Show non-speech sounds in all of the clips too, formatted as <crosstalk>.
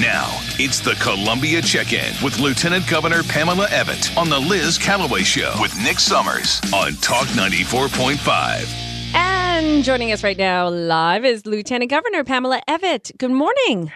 Now, it's the Columbia Check In with Lieutenant Governor Pamela Evette on the Liz Callaway Show with Nick Summers on Talk 94.5. And joining us right now live is Lieutenant Governor Pamela Evette. Good morning.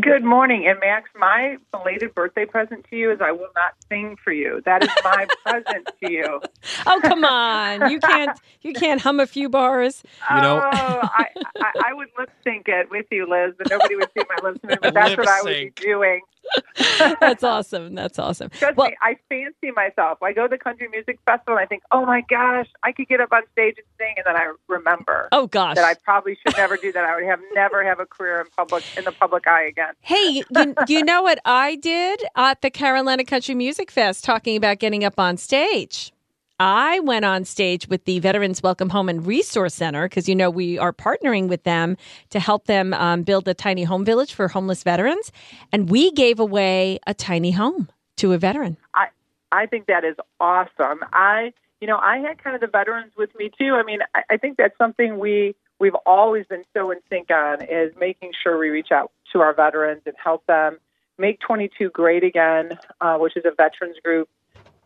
Good morning. And Max, my belated birthday present to you is I will not sing for you. That is my <laughs> present to you. Oh come on. You can't you can't hum a few bars. You know- oh, I, I, I would lip sync it with you, Liz, but nobody would see my lips move. But <laughs> that's what I would be doing. <laughs> That's awesome. That's awesome. Trust Well, me, I fancy myself. I go to the country music festival and I think, oh my gosh, I could get up on stage and sing, and then I remember oh gosh. that I probably should never do that. I would have never have a career in public in the public eye again. Hey, you, you know what I did at the Carolina Country Music Fest talking about getting up on stage? I went on stage with the Veterans Welcome Home and Resource Center because, you know, we are partnering with them to help them um, build a tiny home village for homeless veterans. And we gave away a tiny home to a veteran. I I think that is awesome. I you know I had kind of the veterans with me too. I mean I, I think that's something we we've always been so in sync on is making sure we reach out to our veterans and help them make 22 great again, uh, which is a veterans group.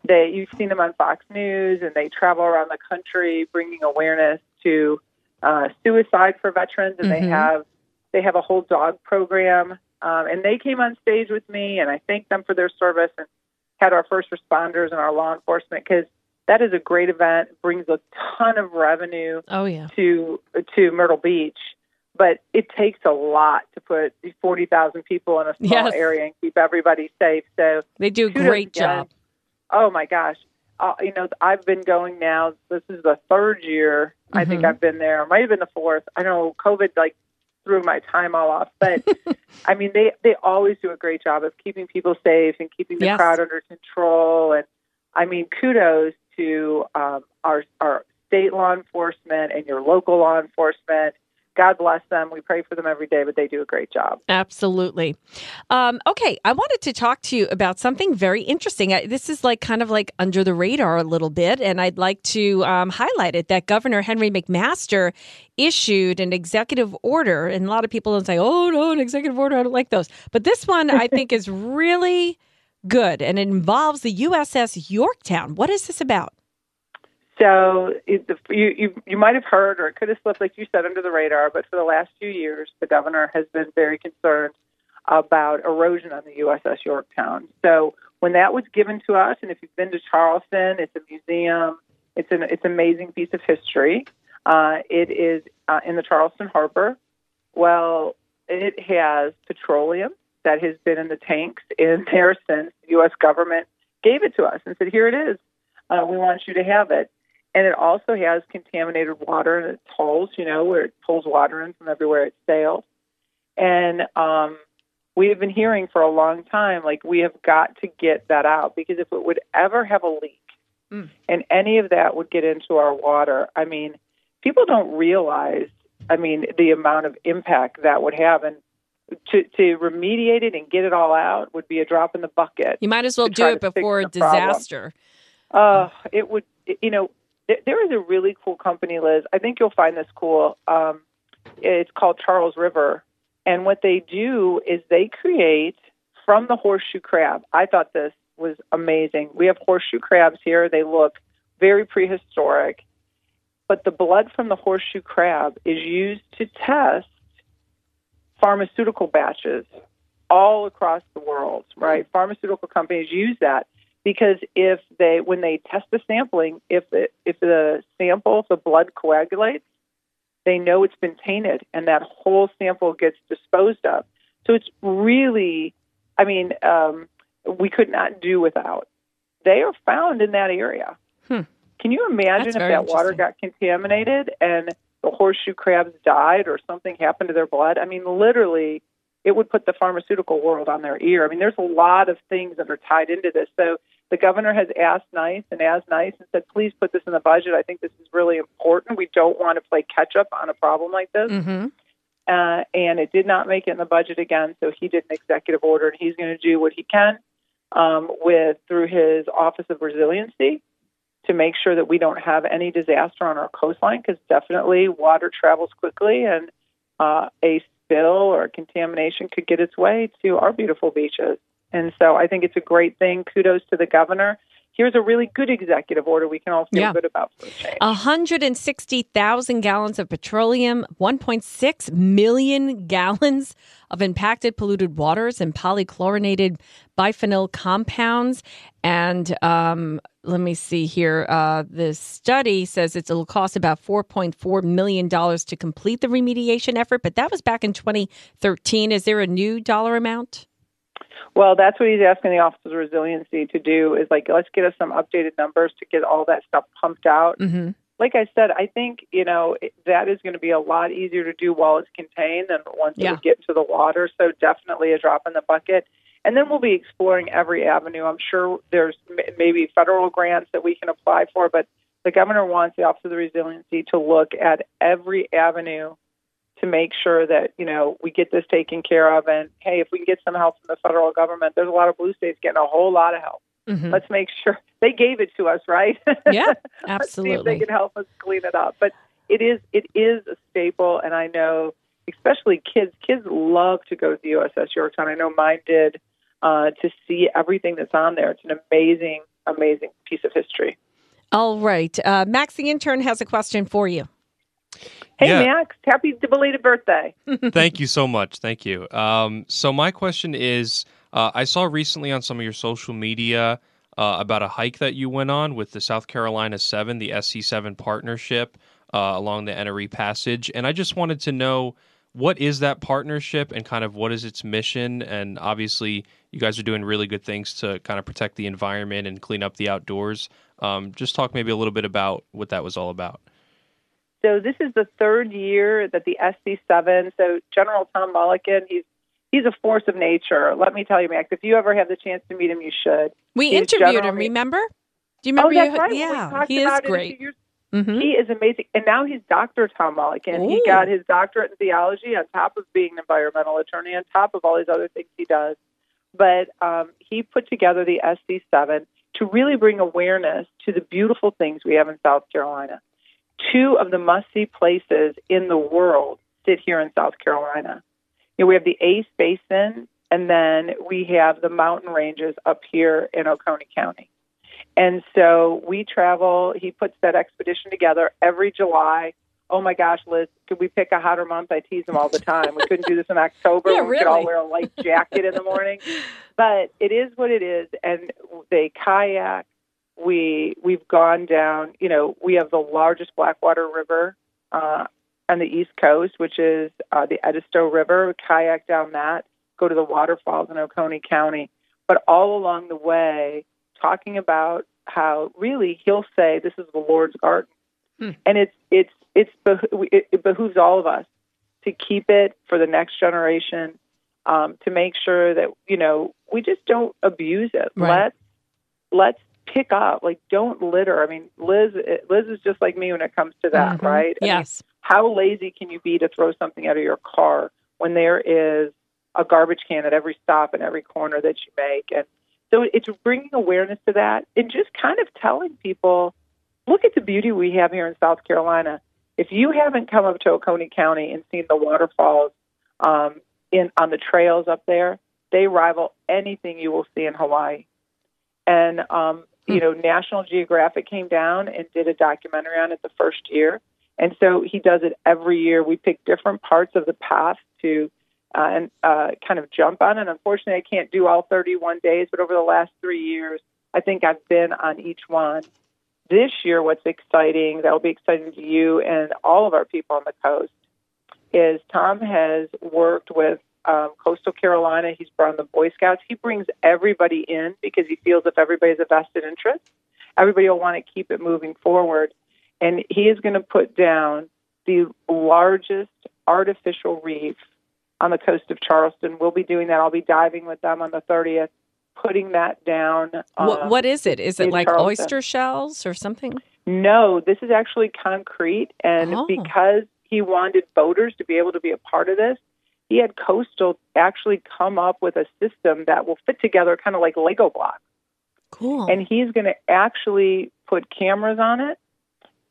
They you've seen them on Fox News and they travel around the country bringing awareness to uh, suicide for veterans and Mhm. they have they have a whole dog program um, and they came on stage with me and I thanked them for their service and had our first responders and our law enforcement because that is a great event. It brings a ton of revenue Oh, yeah. to to Myrtle Beach, but it takes a lot to put forty thousand people in a small Yes. area and keep everybody safe. So They do a great job. Oh my gosh. Uh, you know, I've been going now. This is the third year I think Mhm. I've been there. Might have been the fourth. I don't know. COVID like threw my time all off, but <laughs> I mean, they they always do a great job of keeping people safe and keeping the Yes. crowd under control. And I mean, kudos to um, our our state law enforcement and your local law enforcement. God bless them. We pray for them every day, but they do a great job. Absolutely. Um, okay, I wanted to talk to you about something very interesting. I, this is like kind of like under the radar a little bit, and I'd like to um, highlight it that Governor Henry McMaster issued an executive order, and a lot of people don't say, "Oh no, an executive order, I don't like those," but this one I think is <laughs> really good, and it involves the USS Yorktown. What is this about? So it, the, you, you you might have heard, or it could have slipped, like you said, under the radar. But for the last few years, the governor has been very concerned about erosion on the USS Yorktown. So when that was given to us, and if you've been to Charleston, it's a museum. It's an it's amazing piece of history. Uh, it is uh, in the Charleston Harbor. Well, it has petroleum that has been in the tanks in there since the U.S. government gave it to us and said, "Here it is. Uh, we want you to have it." And it also has contaminated water in its holes, you know, where it pulls water in from everywhere it sails. And um, we have been hearing for a long time, like we have got to get that out because if it would ever have a leak Mm. and any of that would get into our water, I mean, people don't realize, I mean, the amount of impact that would have. And to, to remediate it and get it all out would be a drop in the bucket. You might as well do it before problem. disaster. Uh, it would, you know, there is a really cool company, Liz. I think you'll find this cool. Um, it's called Charles River. And what they do is they create from the horseshoe crab. I thought this was amazing. We have horseshoe crabs here. They look very prehistoric. But the blood from the horseshoe crab is used to test pharmaceutical batches all across the world, right? Pharmaceutical companies use that because if they when they test the sampling, if it, if the sample, if the blood coagulates, they know it's been tainted and that whole sample gets disposed of. So it's really, I mean, um, we could not do without. They are found in that area. Hmm. Can you imagine That's if that water got contaminated and the horseshoe crabs died or something happened to their blood? I mean, literally, it would put the pharmaceutical world on their ear. I mean, there's a lot of things that are tied into this. So the governor has asked nice and as nice and said, please put this in the budget. I think this is really important. We don't want to play catch up on a problem like this. Mm-hmm. Uh, and it did not make it in the budget again. So he did an executive order, and he's going to do what he can um, with through his Office of Resiliency to make sure that we don't have any disaster on our coastline because definitely water travels quickly and uh, a spill or contamination could get its way to our beautiful beaches. And so I think it's a great thing. Kudos to the governor. Here's a really good executive order we can all feel Yeah. good about for a change. 160,000 gallons of petroleum, 1.6 million gallons of impacted polluted waters and polychlorinated biphenyl compounds. And um, let me see here. Uh, the study says it'll cost about $4.4 million to complete the remediation effort, but that was back in 2013. Is there a new dollar amount? Well, that's what he's asking the Office of Resiliency to do is like, let's get us some updated numbers to get all that stuff pumped out. Mm-hmm. Like I said, I think, you know, that is going to be a lot easier to do while it's contained than once Yeah. it would get into the water. So definitely a drop in the bucket. And then we'll be exploring every avenue. I'm sure there's m- maybe federal grants that we can apply for, but the governor wants the Office of the Resiliency to look at every avenue to make sure that you know we get this taken care of. And hey, if we can get some help from the federal government, there's a lot of blue states getting a whole lot of help. Mhm. Let's make sure <laughs> they gave it to us, right? <laughs> Yeah, Let's see if they can help us clean it up. But it is it is a staple, and I know especially kids. Kids love to go to the USS Yorktown. I know mine did uh, to see everything that's on there. It's an amazing, amazing piece of history. All right. Uh, Max, the intern, has a question for you. Hey, Yeah. Max, happy belated birthday! <laughs> Thank you so much. Thank you. Um, so my question is, uh, I saw recently on some of your social media uh, about a hike that you went on with the South Carolina Seven, the SC7 partnership uh, along the Enoree Passage, and I just wanted to know what is that partnership and kind of what is its mission. And obviously, you guys are doing really good things to kind of protect the environment and clean up the outdoors. Um, just talk maybe a little bit about what that was all about. So this is the third year that the SC7. So General Tom Mullikin, he's he's a force of nature. Let me tell you, Max. If you ever have the chance to meet him, you should. We He's interviewed General him, Re- remember? Do you remember? oh, that's you? right. Yeah, he is great. years hmm He is amazing. And now he's Dr. Tom Mullikin. He got his doctorate in theology on top of being an environmental attorney, on top of all these other things he does. But um, he put together the SC7 to really bring awareness to the beautiful things we have in South Carolina. Two of the must see places in the world sit here in South Carolina. You know, we have the Ace Basin, and then we have the mountain ranges up here in Oconee County. And so we travel. He puts that expedition together every July. Oh my gosh, Liz, could we pick a hotter month? I tease him all the time. We couldn't do this in <laughs> October Yeah, when we could all wear a light jacket in the morning. <laughs> But it is what it is. And they kayak. We we've gone down. You know, we have the largest Blackwater River uh, on the East Coast, which is uh, the Edisto River. We kayak down that. Go to the waterfalls in Oconee County. But all along the way, talking about how really he'll say this is the Lord's garden, Hmm. and it's it's it's it behooves all of us to keep it for the next generation, um, to make sure that you know we just don't abuse it. Right. Let's let's pick up, like don't litter. I mean, Liz Liz is just like me when it comes to that, Mhm. right? I mean, Yes. how lazy can you be to throw something out of your car when there is a garbage can at every stop and every corner that you make? And so it's bringing awareness to that and just kind of telling people, look at the beauty we have here in South Carolina. If you haven't come up to Oconee County and seen the waterfalls um, in on the trails up there, they rival anything you will see in Hawaii. And um, you know, National Geographic came down and did a documentary on it the first year. And so he does it every year. We pick different parts of the path to uh, and uh, kind of jump on. And unfortunately, I can't do all 31 days, but over the last three years, I think I've been on each one. This year, what's exciting, that will be exciting to you and all of our people on the coast, is Tom has worked with um, Coastal Carolina. He's brought in the Boy Scouts. He brings everybody in because he feels if everybody everybody's a vested interest, everybody will want to keep it moving forward. And he is going to put down the largest artificial reef on the coast of Charleston. We'll be doing that. I'll be diving with them on the 30th, putting that down. what, um, what is it? Is it like Charleston. oyster shells or something? No, this is actually concrete. And Oh. because he wanted boaters to be able to be a part of this, he had Coastal actually come up with a system that will fit together kind of like Lego blocks. Cool. And he's going to actually put cameras on it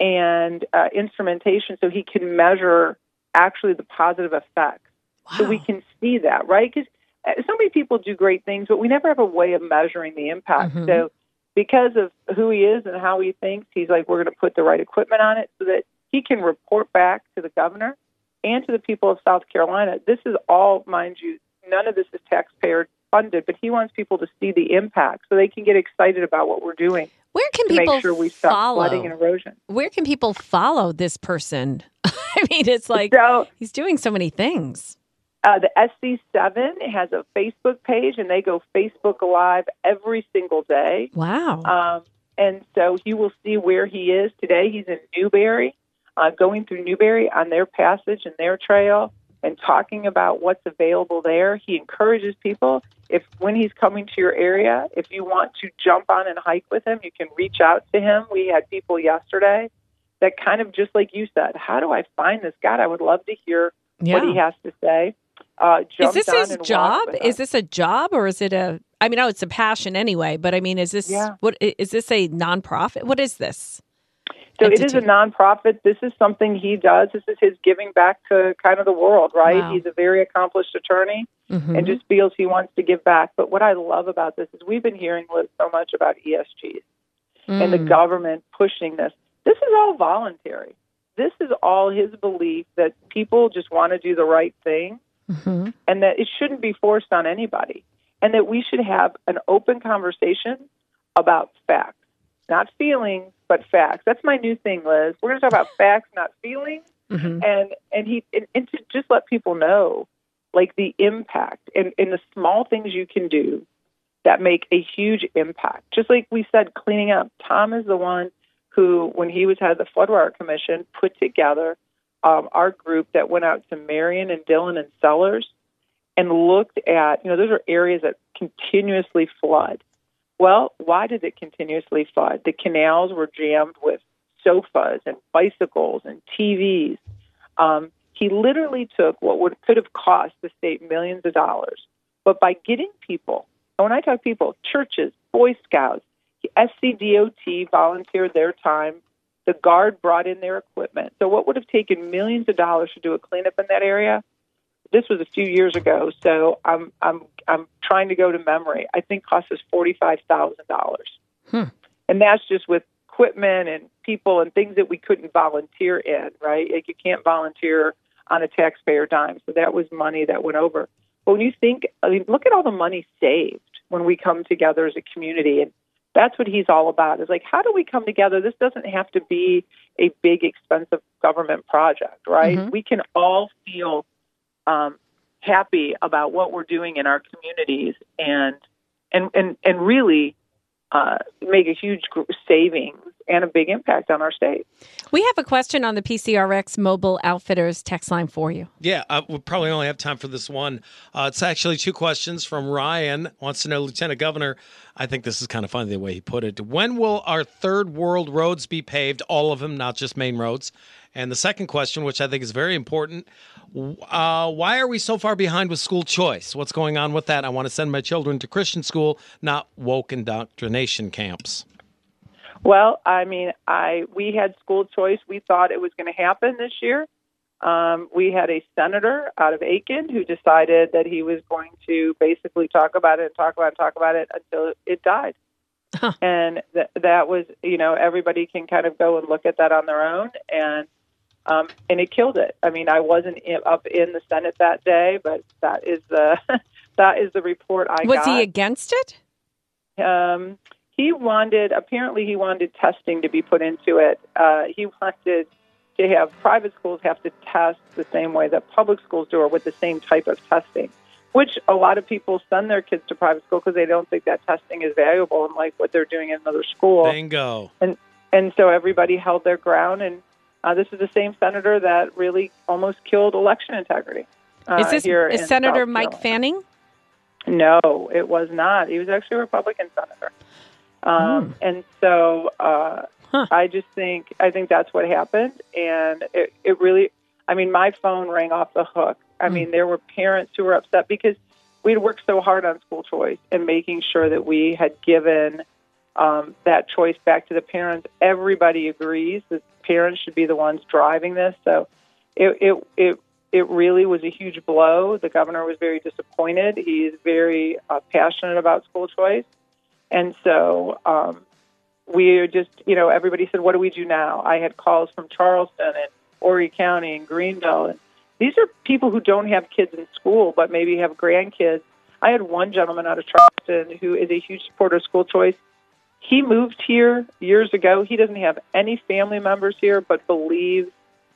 and uh, instrumentation so he can measure actually the positive effects Wow. so we can see that, right? Because so many people do great things, but we never have a way of measuring the impact. Mhm. So because of who he is and how he thinks, he's like, we're going to put the right equipment on it so that he can report back to the governor and to the people of South Carolina. This is all, mind you, none of this is taxpayer funded, but he wants people to see the impact so they can get excited about what we're doing Where can people make sure we stop follow? flooding and erosion. Where can people follow this person? <laughs> I mean, it's like so he's doing so many things. uh, the SC7 has a Facebook page, and they go Facebook Live every single day. Wow. Um, and so you will see where he is today. He's in Newberry, uh, going through Newberry on their passage and their trail and talking about what's available there. He encourages people if when he's coming to your area, if you want to jump on and hike with him, you can reach out to him. We had people yesterday that kind of just like you said, how do I find this? God, I would love to hear what he has to say. Uh, Is this his job? Is this a job or is it a? I mean, oh, it's a passion anyway. But I mean, is this Yeah. what? Is this a nonprofit? What is this? So it is a entity? nonprofit. This is something he does. This is his giving back to kind of the world, right? Wow. He's a very accomplished attorney Mhm. and just feels he wants to give back. But what I love about this is we've been hearing so much about ESGs and the Mm. government pushing this. This is all voluntary. This is all his belief that people just want to do the right thing Mhm. and that it shouldn't be forced on anybody, and that we should have an open conversation about facts, not feelings, but facts. That's my new thing, Liz. We're going to talk about <laughs> facts, not feelings, Mhm. and and he and, and to just let people know, like the impact and, and the small things you can do that make a huge impact. Just like we said, cleaning up. Tom is the one who, when he was head of the Floodwater Commission, put together um, our group that went out to Marion and Dillon and Sellers and looked at, you know, those are areas that continuously flood. Well, why did it continuously flood? The canals were jammed with sofas and bicycles and TVs. Um, he literally took what would could have cost the state millions of dollars, but by getting people, and when I talk people, churches, Boy Scouts, SCDOT volunteered their time. The guard brought in their equipment. So what would have taken millions of dollars to do a cleanup in that area? This was a few years ago, so I'm I'm I'm trying to go to memory. I think cost us forty five thousand dollars, Hmm. and that's just with equipment and people and things that we couldn't volunteer in. Right, like you can't volunteer on a taxpayer dime, so that was money that went over. But when you think, I mean, look at all the money saved when we come together as a community, and that's what he's all about. Is like, how do we come together? This doesn't have to be a big, expensive government project, right? Mhm. We can all feel um, happy about what we're doing in our communities, and and and and really uh, make a huge savings and a big impact on our state. We have a question on the PCRX Mobile Outfitters text line for you. Yeah, uh, we'll probably only have time for this one. Uh, it's actually two questions from Ryan. Wants to know, Lieutenant Governor. I think this is kind of funny the way he put it. When will our third world roads be paved? All of them, not just main roads. And the second question, which I think is very important, uh, why are we so far behind with school choice? What's going on with that? I want to send my children to Christian school, not woke indoctrination camps. Well, I mean, I we had school choice. We thought it was going to happen this year. Um, we had a senator out of Aiken who decided that he was going to basically talk about it and talk about it and talk about it until it died. Huh. And th- that was, you know, everybody can kind of go and look at that on their own, and um, and it killed it. I mean, I wasn't in, up in the Senate that day, but that is the <laughs> that is the report I Was got. he against it? Um, he wanted, apparently, he wanted testing to be put into it. Uh, he wanted to have private schools have to test the same way that public schools do, or with the same type of testing. Which a lot of people send their kids to private school because they don't think that testing is valuable and like what they're doing in another school. Bingo. And and so everybody held their ground. And uh, this is the same senator that really almost killed election integrity. Uh, Is this here is Senator South Mike Carolina. Fanning? No, it was not. He was actually a Republican senator. Um, And so uh, Huh. I just think I think that's what happened, and it, it really. I mean, my phone rang off the hook. I Hmm. mean, there were parents who were upset because we'd worked so hard on school choice and making sure that we had given um, that choice back to the parents. Everybody agrees that parents should be the ones driving this. So it it it it really was a huge blow. The governor was very disappointed. He is very uh, passionate about school choice. And so um, we just, you know, everybody said, what do we do now? I had calls from Charleston and Horry County and Greenville. And these are people who don't have kids in school, but maybe have grandkids. I had one gentleman out of Charleston who is a huge supporter of school choice. He moved here years ago. He doesn't have any family members here, but believes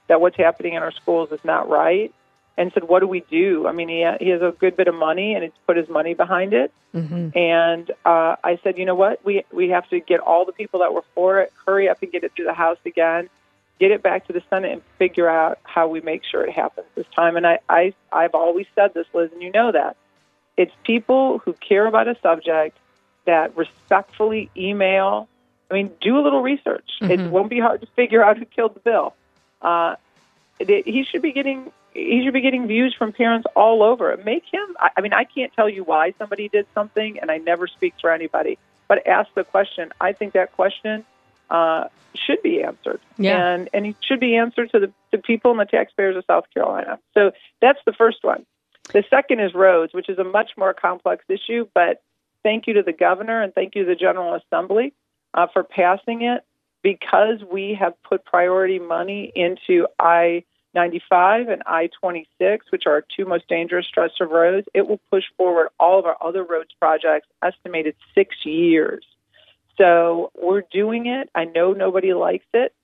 that what's happening in our schools is not right and said, "What do we do?" I mean, he he has a good bit of money, and he's put his money behind it. Mm-hmm. And uh, I said, "You know what? We we have to get all the people that were for it, hurry up and get it through the House again, get it back to the Senate, and figure out how we make sure it happens this time." And I, I I've always said this, Liz, and you know that it's people who care about a subject that respectfully email. I mean, do a little research. Mm-hmm. It won't be hard to figure out who killed the bill. Uh, it, he should be getting he should be getting views from parents all over. Make him. I, I mean, I can't tell you why somebody did something, and I never speak for anybody. But ask the question. I think that question uh, should be answered, yeah. and and it should be answered to the, the people and the taxpayers of South Carolina. So that's the first one. The second is roads, which is a much more complex issue. But thank you to the governor and thank you to the General Assembly uh, for passing it because we have put priority money into I 95 and I 26, which are our two most dangerous stretch of roads, it will push forward all of our other roads projects, estimated six years. So we're doing it. I know nobody likes it.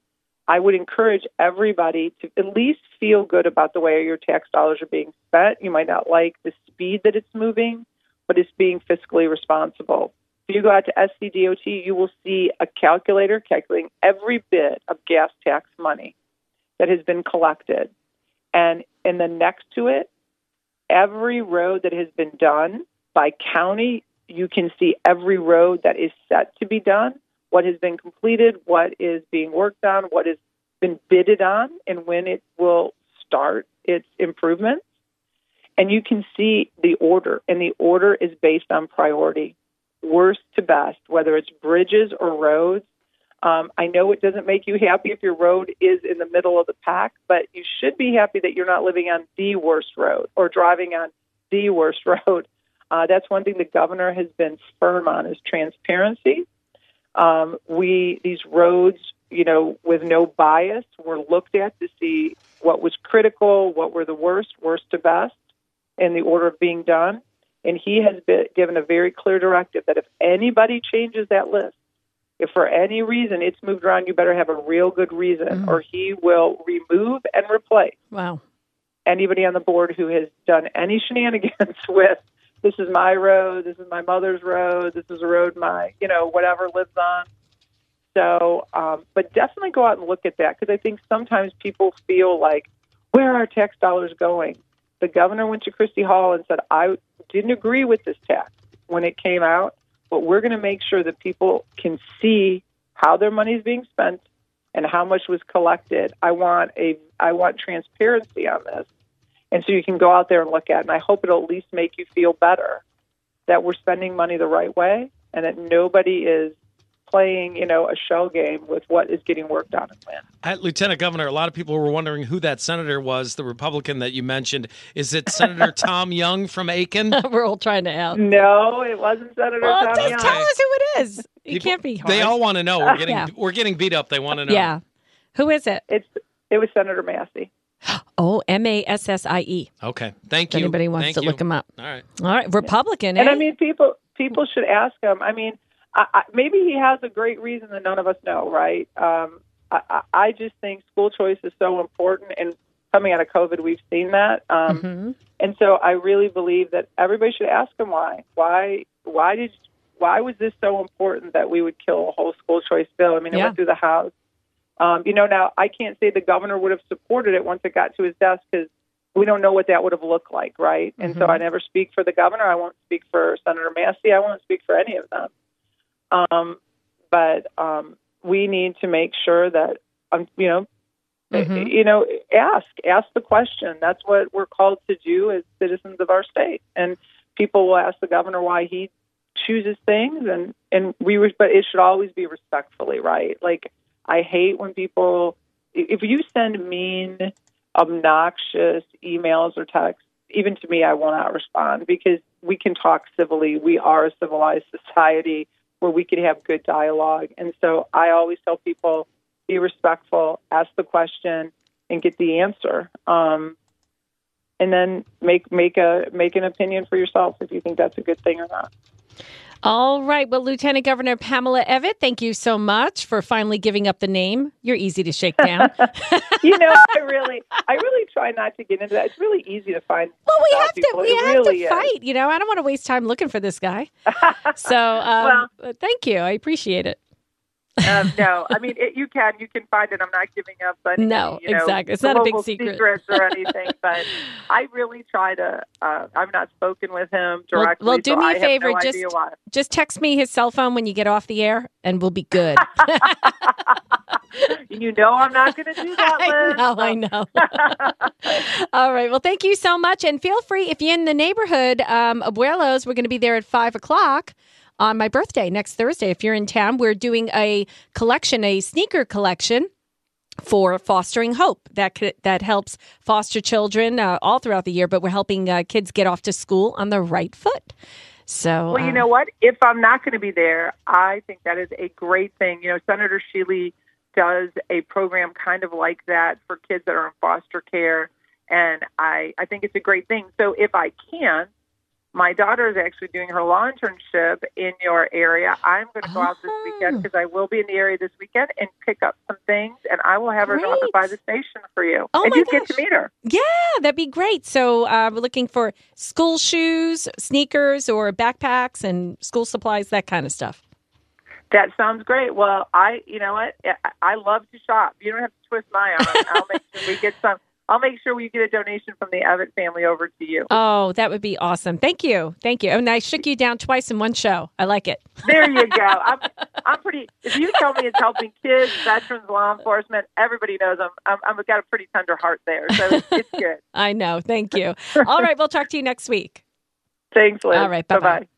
I would encourage everybody to at least feel good about the way your tax dollars are being spent. You might not like the speed that it's moving, but it's being fiscally responsible. If you go out to SCDOT, you will see a calculator calculating every bit of gas tax money that has been collected. And in the next to it, every road that has been done by county, you can see every road that is set to be done, what has been completed, what is being worked on, what has been bidded on, and when it will start its improvements. And you can see the order, and the order is based on priority, worst to best, whether it's bridges or roads. Um, I know it doesn't make you happy if your road is in the middle of the pack, but you should be happy that you're not living on the worst road or driving on the worst <laughs> road. Uh, that's one thing the governor has been firm on is transparency. Um, we these roads, you know, with no bias, were looked at to see what was critical, what were the worst, worst to best, in the order of being done. And he has been given a very clear directive that if anybody changes that list, if for any reason it's moved around, you better have a real good reason, mm-hmm. or he will remove and replace. Wow. Anybody on the board who has done any shenanigans <laughs> with this is my road, this is my mother's road, this is a road my, you know, whatever lives on. So, um, but definitely go out and look at that because I think sometimes people feel like, where are tax dollars going? The governor went to Christy Hall and said, I didn't agree with this tax when it came out but we're going to make sure that people can see how their money is being spent and how much was collected. I want a I want transparency on this. And so you can go out there and look at it. And I hope it'll at least make you feel better that we're spending money the right way and that nobody is playing, you know, a shell game with what is getting worked on and when. At Lieutenant Governor, a lot of people were wondering who that senator was, the Republican that you mentioned. Is it Senator <laughs> Tom Young from Aiken? <laughs> we're all trying to ask. No, it wasn't Senator well, Tom just Young. tell us who it is. It people, can't be hard. They all want to know. We're <laughs> getting yeah. we're getting beat up. They want to know. Yeah. Who is it? It's it was Senator Massey. <gasps> Oh, M A S S I E. Okay, thank you. Anybody wants Thank to you. look him up? All right, all right. Republican, and eh? I mean, people people should ask him. I mean, I, I, maybe he has a great reason that none of us know, right? Um, I, I just think school choice is so important, and coming out of COVID, we've seen that. Um, mm-hmm. And so, I really believe that everybody should ask him why. Why? Why did? Why was this so important that we would kill a whole school choice bill? I mean, it yeah. went through the House. Um, you know, now I can't say the governor would have supported it once it got to his desk because we don't know what that would have looked like, right? And mm-hmm. so I never speak for the governor. I won't speak for Senator Massie. I won't speak for any of them. Um, but um, we need to make sure that um, you know, mm-hmm. you know, ask ask the question. That's what we're called to do as citizens of our state. And people will ask the governor why he chooses things, and and we but it should always be respectfully, right? Like I hate when people if you send mean obnoxious emails or texts, even to me, I will not respond because we can talk civilly. We are a civilized society where we could have good dialogue. And so I always tell people be respectful, ask the question, and get the answer. Um, and then make make a make an opinion for yourself if you think that's a good thing or not. All right. Well, Lieutenant Governor Pamela Evette, thank you so much for finally giving up the name. You're easy to shake down. <laughs> <laughs> you know, I really, I really try not to get into that. It's really easy to find. Well, we have people. to, we it have really to is. fight. You know, I don't want to waste time looking for this guy. <laughs> So, um, well, thank you. I appreciate it. Um, no, I mean it, you can you can find it. I'm not giving up. Any, no, you know, exactly. It's not a big secret secrets or <laughs> anything. but I really try to. Uh, I've not spoken with him directly. Well, well do so me I a favor. No just just text me his cell phone when you get off the air, and we'll be good. <laughs> <laughs> you know I'm not going to do that. Liz. I know. I know. All right. Well, thank you so much, and feel free if you're in the neighborhood, um, Abuelos. We're going to be there at five o'clock on my birthday next Thursday. If you're in town, we're doing a collection, a sneaker collection for fostering hope. That that helps foster children uh, all throughout the year but we're helping uh, kids get off to school on the right foot. So well you know what? If i'm not going to be there i think that is a great thing. You know senator shealy does a program kind of like that for kids that are in foster care and i i think it's a great thing. So if i can my daughter is actually doing her law internship in your area. I'm going to go out this weekend because I will be in the area this weekend and pick up some things, and I will have her drop it by the station for you. Oh and my you gosh. get to meet her. Yeah, that'd be great. So uh, we're looking for school shoes, sneakers, or backpacks and school supplies, that kind of stuff. That sounds great. Well, I, you know what? I love to shop. You don't have to twist my arm. I'll make sure we get some. I'll make sure we get a donation from the Evette family over to you. Oh, that would be awesome. Thank you. Thank you. And I shook you down twice in one show. I like it. There you go. <laughs> I'm, I'm pretty, if you tell me it's helping kids, veterans, law enforcement, everybody knows I'm, I'm, I've got a pretty tender heart there. So it's, it's good. <laughs> I know. Thank you. All right. We'll talk to you next week. Thanks, Liz. All right. Bye bye.